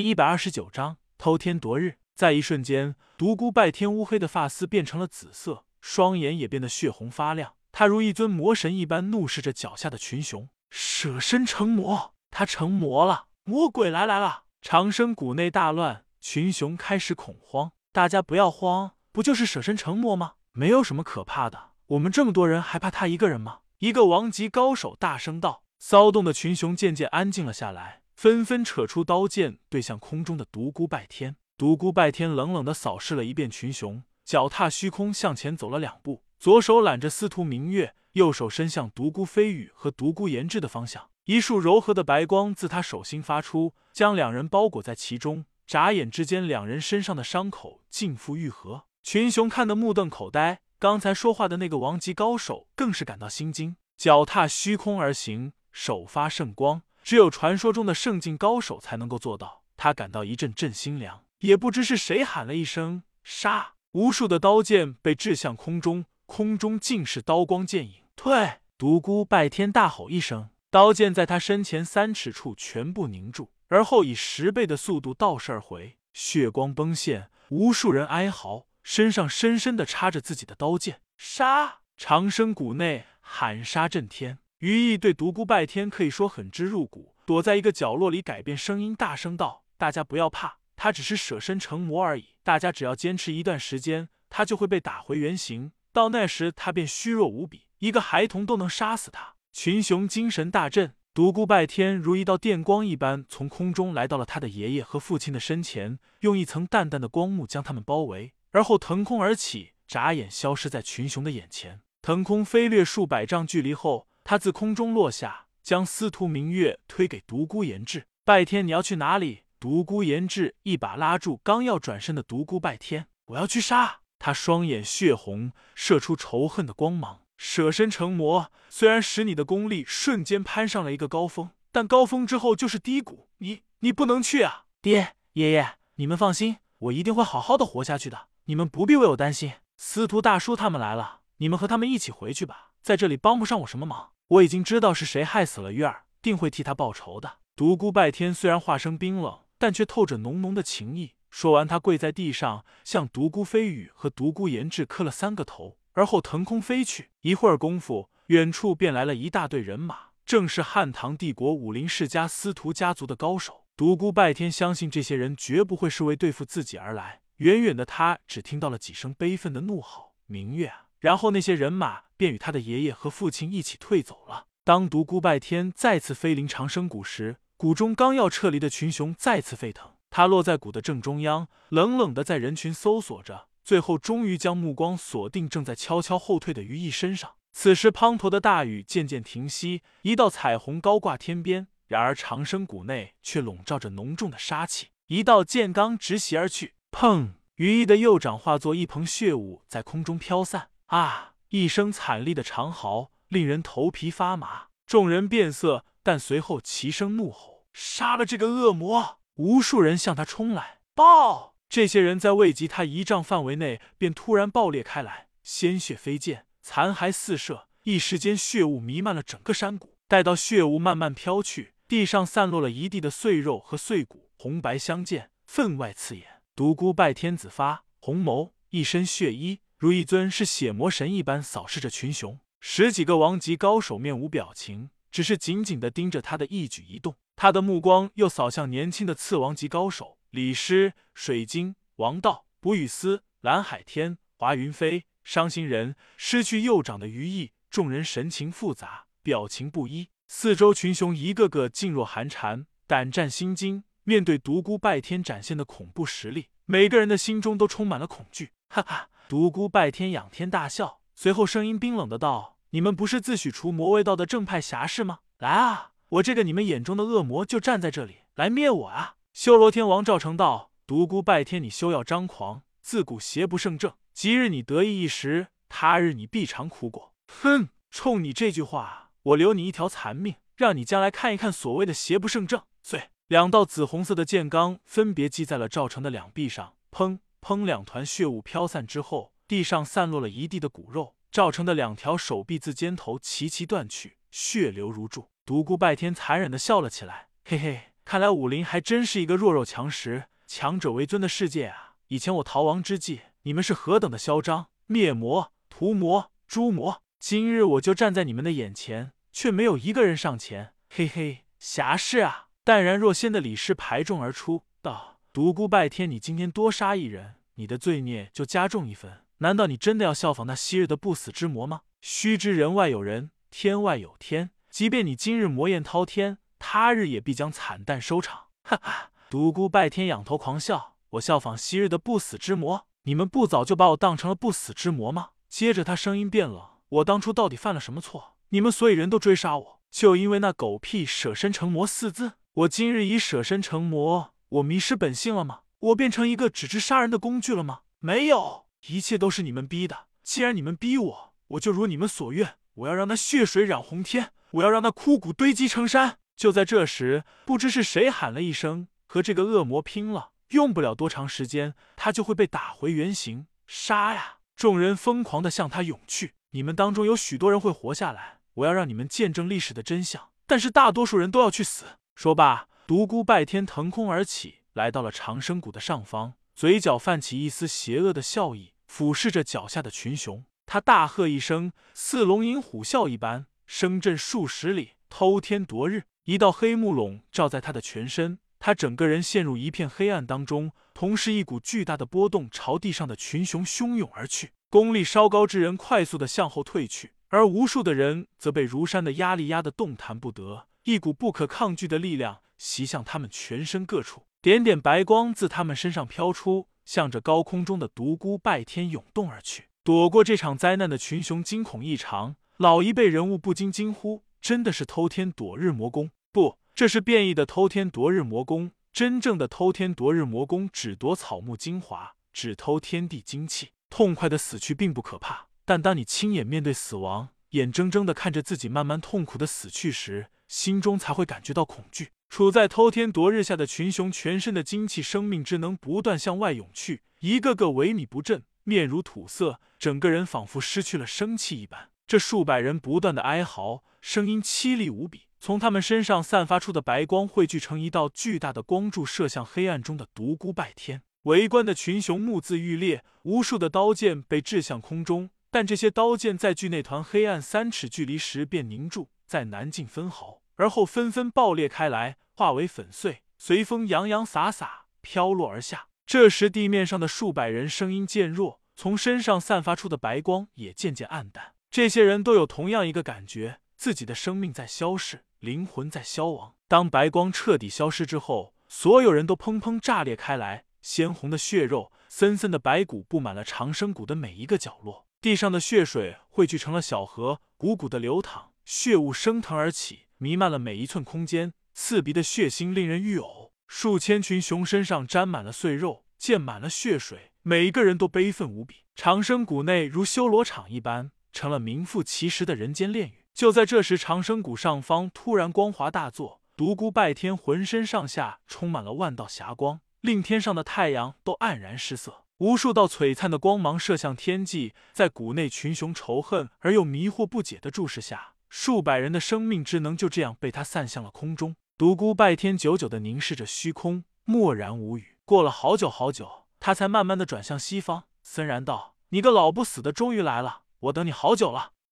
第一百二十九章偷天夺日。在一瞬间，独孤拜天乌黑的发丝变成了紫色，双眼也变得血红发亮。他如一尊魔神一般，怒视着脚下的群雄。舍身成魔，他成魔了！魔鬼来来了！长生谷内大乱，群雄开始恐慌。大家不要慌，不就是舍身成魔吗？没有什么可怕的。我们这么多人，还怕他一个人吗？一个王级高手大声道。骚动的群雄渐渐安静了下来，纷纷扯出刀剑对向空中的独孤拜天。独孤拜天冷冷的扫视了一遍群雄，脚踏虚空向前走了两步，左手揽着司徒明月，右手伸向独孤飞羽和独孤延志的方向。一束柔和的白光自他手心发出，将两人包裹在其中。眨眼之间，两人身上的伤口尽复愈合。群雄看得目瞪口呆，刚才说话的那个王级高手更是感到心惊，脚踏虚空而行。手发圣光，只有传说中的圣境高手才能够做到。他感到一阵阵心凉，也不知是谁喊了一声“杀”，无数的刀剑被掷向空中，空中尽是刀光剑影。退！独孤拜天大吼一声，刀剑在他身前三尺处全部凝住，而后以十倍的速度倒射而回，血光崩现，无数人哀嚎，身上深深的插着自己的刀剑。杀！长生谷内喊杀震天。于毅对独孤拜天可以说很之入骨，躲在一个角落里，改变声音，大声道：“大家不要怕，他只是舍身成魔而已。大家只要坚持一段时间，他就会被打回原形。到那时，他便虚弱无比，一个孩童都能杀死他。”群雄精神大振，独孤拜天如一道电光一般从空中来到了他的爷爷和父亲的身前，用一层淡淡的光幕将他们包围，而后腾空而起，眨眼消失在群雄的眼前。腾空飞掠数百丈距离后。他自空中落下，将司徒明月推给独孤延志。拜天，你要去哪里？独孤延志一把拉住刚要转身的独孤拜天。我要去杀他。双眼血红，射出仇恨的光芒。舍身成魔，虽然使你的功力瞬间攀上了一个高峰，但高峰之后就是低谷。你，你不能去啊！爹，爷爷，你们放心，我一定会好好的活下去的。你们不必为我担心。司徒大叔他们来了，你们和他们一起回去吧。在这里帮不上我什么忙，我已经知道是谁害死了月儿，定会替他报仇的。独孤拜天虽然话声冰冷，但却透着浓浓的情意。说完，他跪在地上，向独孤飞羽和独孤延志磕了三个头，而后腾空飞去。一会儿功夫，远处便来了一大队人马，正是汉唐帝国武林世家司徒家族的高手。独孤拜天相信这些人绝不会是为对付自己而来。远远的，他只听到了几声悲愤的怒吼：“明月啊！”然后那些人马便与他的爷爷和父亲一起退走了。当独孤拜天再次飞临长生谷时，谷中刚要撤离的群雄再次沸腾。他落在谷的正中央，冷冷的在人群搜索着，最后终于将目光锁定正在悄悄后退的于毅身上。此时滂沱的大雨渐渐停息，一道彩虹高挂天边。然而长生谷内却笼罩着浓重的杀气，一道剑罡直袭而去。砰！于毅的右掌化作一蓬血雾，在空中飘散。啊！一声惨厉的长嚎，令人头皮发麻。众人变色，但随后齐声怒吼：“杀了这个恶魔！”无数人向他冲来。爆！这些人在未及他一丈范围内，便突然爆裂开来，鲜血飞溅，残骸四射。一时间，血雾弥漫了整个山谷。待到血雾慢慢飘去，地上散落了一地的碎肉和碎骨，红白相间，分外刺眼。独孤拜天子发红眸，一身血衣。如一尊是血魔神一般扫视着群雄，十几个王级高手面无表情，只是紧紧的盯着他的一举一动。他的目光又扫向年轻的次王级高手李师、水晶、王道、卜雨思、蓝海天、华云飞、伤心人，失去右掌的余意。众人神情复杂，表情不一。四周群雄一个个噤若寒蝉，胆战心惊。面对独孤拜天展现的恐怖实力，每个人的心中都充满了恐惧。哈哈。独孤拜天仰天大笑，随后声音冰冷的道：“你们不是自诩除魔卫道的正派侠士吗？来啊，我这个你们眼中的恶魔就站在这里，来灭我啊！”修罗天王赵成道：“独孤拜天，你休要张狂，自古邪不胜正，即日你得意一时，他日你必尝苦果。”哼，冲你这句话，我留你一条残命，让你将来看一看所谓的邪不胜正。碎，两道紫红色的剑罡分别击在了赵成的两臂上，砰。砰！两团血雾飘散之后，地上散落了一地的骨肉。赵成的两条手臂自肩头齐齐断去，血流如注。独孤拜天残忍的笑了起来，嘿嘿，看来武林还真是一个弱肉强食、强者为尊的世界啊！以前我逃亡之际，你们是何等的嚣张，灭魔、屠魔、诛魔。今日我就站在你们的眼前，却没有一个人上前。嘿嘿，侠士啊！淡然若仙的李氏排众而出，道：“独孤拜天，你今天多杀一人，你的罪孽就加重一分。难道你真的要效仿那昔日的不死之魔吗？须知人外有人，天外有天。即便你今日魔焰滔天，他日也必将惨淡收场。”哈哈，独孤拜天仰头狂笑：“我效仿昔日的不死之魔？你们不早就把我当成了不死之魔吗？”接着他声音变冷：“我当初到底犯了什么错？你们所有人都追杀我，就因为那狗屁舍身成魔四字？”我今日已舍身成魔，我迷失本性了吗？我变成一个只知杀人的工具了吗？没有，一切都是你们逼的。既然你们逼我，我就如你们所愿，我要让那血水染红天，我要让那枯骨堆积成山。就在这时，不知是谁喊了一声：“和这个恶魔拼了！”用不了多长时间，他就会被打回原形。杀呀！众人疯狂的向他涌去。你们当中有许多人会活下来，我要让你们见证历史的真相。但是大多数人都要去死。说罢，独孤拜天腾空而起，来到了长生谷的上方，嘴角泛起一丝邪恶的笑意，俯视着脚下的群雄。他大喝一声，似龙吟虎啸一般，声震数十里，偷天夺日。一道黑幕笼罩在他的全身，他整个人陷入一片黑暗当中。同时，一股巨大的波动朝地上的群雄汹涌而去。功力稍高之人快速的向后退去，而无数的人则被如山的压力压得动弹不得。一股不可抗拒的力量袭向他们全身各处，点点白光自他们身上飘出，向着高空中的独孤拜天涌动而去。躲过这场灾难的群雄惊恐异常，老一辈人物不禁惊呼：“真的是偷天夺日魔功？不，这是变异的偷天夺日魔功。真正的偷天夺日魔功只夺草木精华，只偷天地精气。痛快的死去并不可怕，但当你亲眼面对死亡，眼睁睁的看着自己慢慢痛苦的死去时，心中才会感觉到恐惧。处在偷天夺日下的群雄，全身的精气、生命之能不断向外涌去，一个个萎靡不振，面如土色，整个人仿佛失去了生气一般。这数百人不断的哀嚎，声音凄厉无比。从他们身上散发出的白光汇聚成一道巨大的光柱，射向黑暗中的独孤拜天。围观的群雄目眦欲裂，无数的刀剑被掷向空中，但这些刀剑在距那团黑暗三尺距离时便凝住，在难进分毫。而后纷纷爆裂开来，化为粉碎，随风洋洋洒洒飘落而下。这时，地面上的数百人声音渐弱，从身上散发出的白光也渐渐暗淡。这些人都有同样一个感觉：自己的生命在消逝，灵魂在消亡。当白光彻底消失之后，所有人都砰砰炸裂开来，鲜红的血肉、森森的白骨布满了长生谷的每一个角落，地上的血水汇聚成了小河，汩汩的流淌，血雾升腾而起。弥漫了每一寸空间，刺鼻的血腥令人欲呕。数千群熊身上沾满了碎肉，溅满了血水，每一个人都悲愤无比。长生谷内如修罗场一般，成了名副其实的人间炼狱。就在这时，长生谷上方突然光华大作，独孤拜天浑身上下充满了万道霞光，令天上的太阳都黯然失色。无数道璀璨的光芒射向天际，在谷内群雄仇恨而又迷惑不解的注视下。数百人的生命之能就这样被他散向了空中。独孤拜天久久的凝视着虚空，默然无语。过了好久好久，他才慢慢的转向西方，森然道：“你个老不死的，终于来了！我等你好久了。”